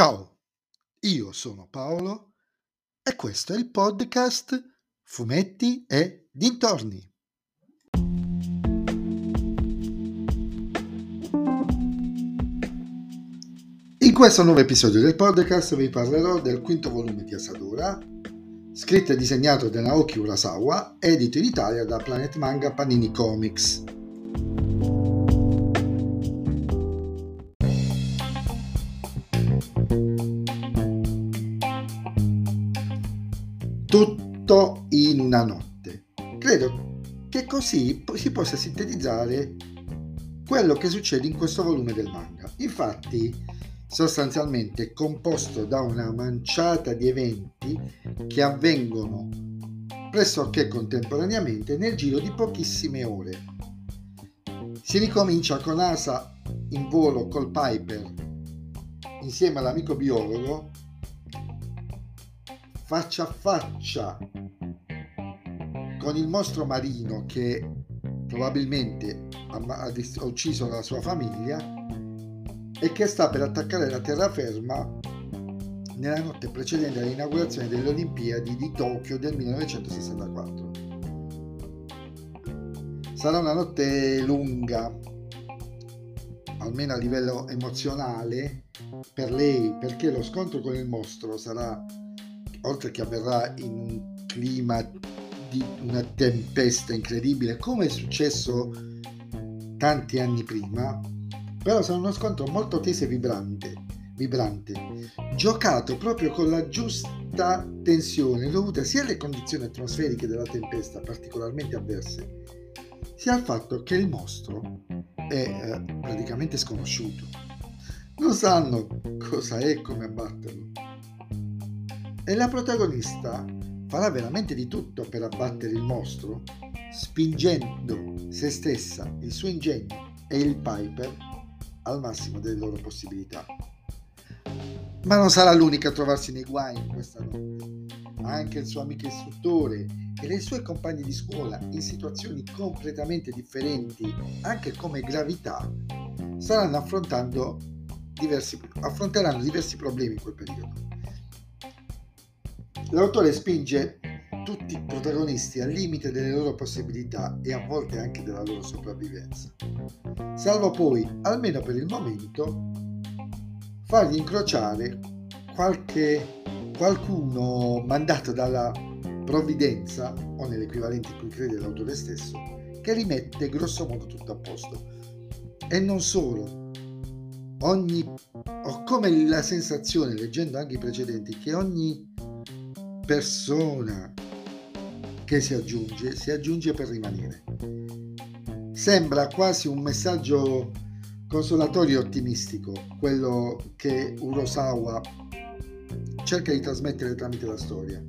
Ciao, io sono Paolo e questo è il podcast Fumetti e Dintorni. In questo nuovo episodio del podcast vi parlerò del quinto volume di Asadora, scritto e disegnato da Naoki Urasawa, edito in Italia da Planet Manga Panini Comics. Tutto in una notte. Credo che così si possa sintetizzare quello che succede in questo volume del manga. Infatti, sostanzialmente è composto da una manciata di eventi che avvengono pressoché contemporaneamente nel giro di pochissime ore. Si ricomincia con Asa in volo col Piper insieme all'amico biologo faccia a faccia con il mostro marino che probabilmente ha, ucciso la sua famiglia e che sta per attaccare la terraferma nella notte precedente all'inaugurazione delle Olimpiadi di Tokyo del 1964. Sarà una notte lunga, almeno a livello emozionale, per lei, perché lo scontro con il mostro sarà oltre che avverrà in un clima di una tempesta incredibile, come è successo tanti anni prima, però sarà uno scontro molto teso e vibrante, vibrante, giocato proprio con la giusta tensione dovuta sia alle condizioni atmosferiche della tempesta particolarmente avverse, sia al fatto che il mostro è eh, praticamente sconosciuto. Non sanno cosa è come abbatterlo e la protagonista farà veramente di tutto per abbattere il mostro, spingendo se stessa, il suo ingegno e il Piper al massimo delle loro possibilità. Ma non sarà l'unica a trovarsi nei guai in questa notte. Anche il suo amico istruttore e le sue compagne di scuola, in situazioni completamente differenti, anche come gravità, staranno affrontando diversi, affronteranno diversi problemi in quel periodo L'autore spinge tutti i protagonisti al limite delle loro possibilità e a volte anche della loro sopravvivenza, salvo poi, almeno per il momento, fargli incrociare qualche, qualcuno mandato dalla provvidenza o nell'equivalente in cui crede l'autore stesso, che rimette grosso modo tutto a posto. E non solo, ogni, ho come la sensazione, leggendo anche i precedenti, che ogni persona che si aggiunge, si aggiunge per rimanere. Sembra quasi un messaggio consolatorio e ottimistico, quello che Urosawa cerca di trasmettere tramite la storia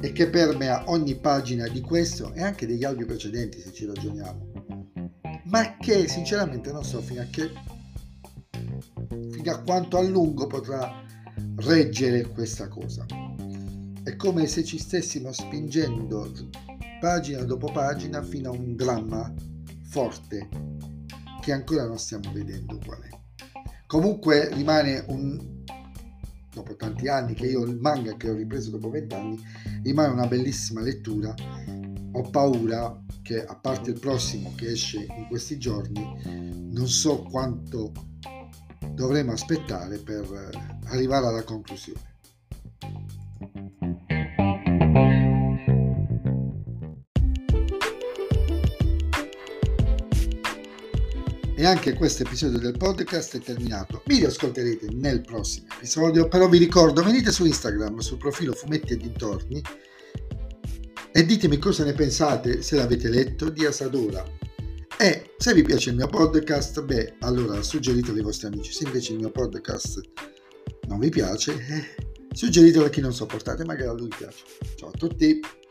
e che permea ogni pagina di questo e anche degli albi precedenti se ci ragioniamo, ma che sinceramente non so fino a che fino a quanto a lungo potrà reggere questa cosa. Come se ci stessimo spingendo pagina dopo pagina fino a un dramma forte che ancora non stiamo vedendo qual è. Comunque rimane un, dopo tanti anni che io il manga che ho ripreso dopo vent'anni, rimane una bellissima lettura. Ho paura che a parte il prossimo che esce in questi giorni, non so quanto dovremo aspettare per arrivare alla conclusione. E anche questo episodio del podcast è terminato. Mi riascolterete nel prossimo episodio, però vi ricordo, venite su Instagram, sul profilo Fumetti e Dintorni e ditemi cosa ne pensate, se l'avete letto, di Asadora. E se vi piace il mio podcast, beh, allora suggeritelo ai vostri amici. Se invece il mio podcast non vi piace, eh, suggeritelo a chi non sopportate, magari a lui piace. Ciao a tutti!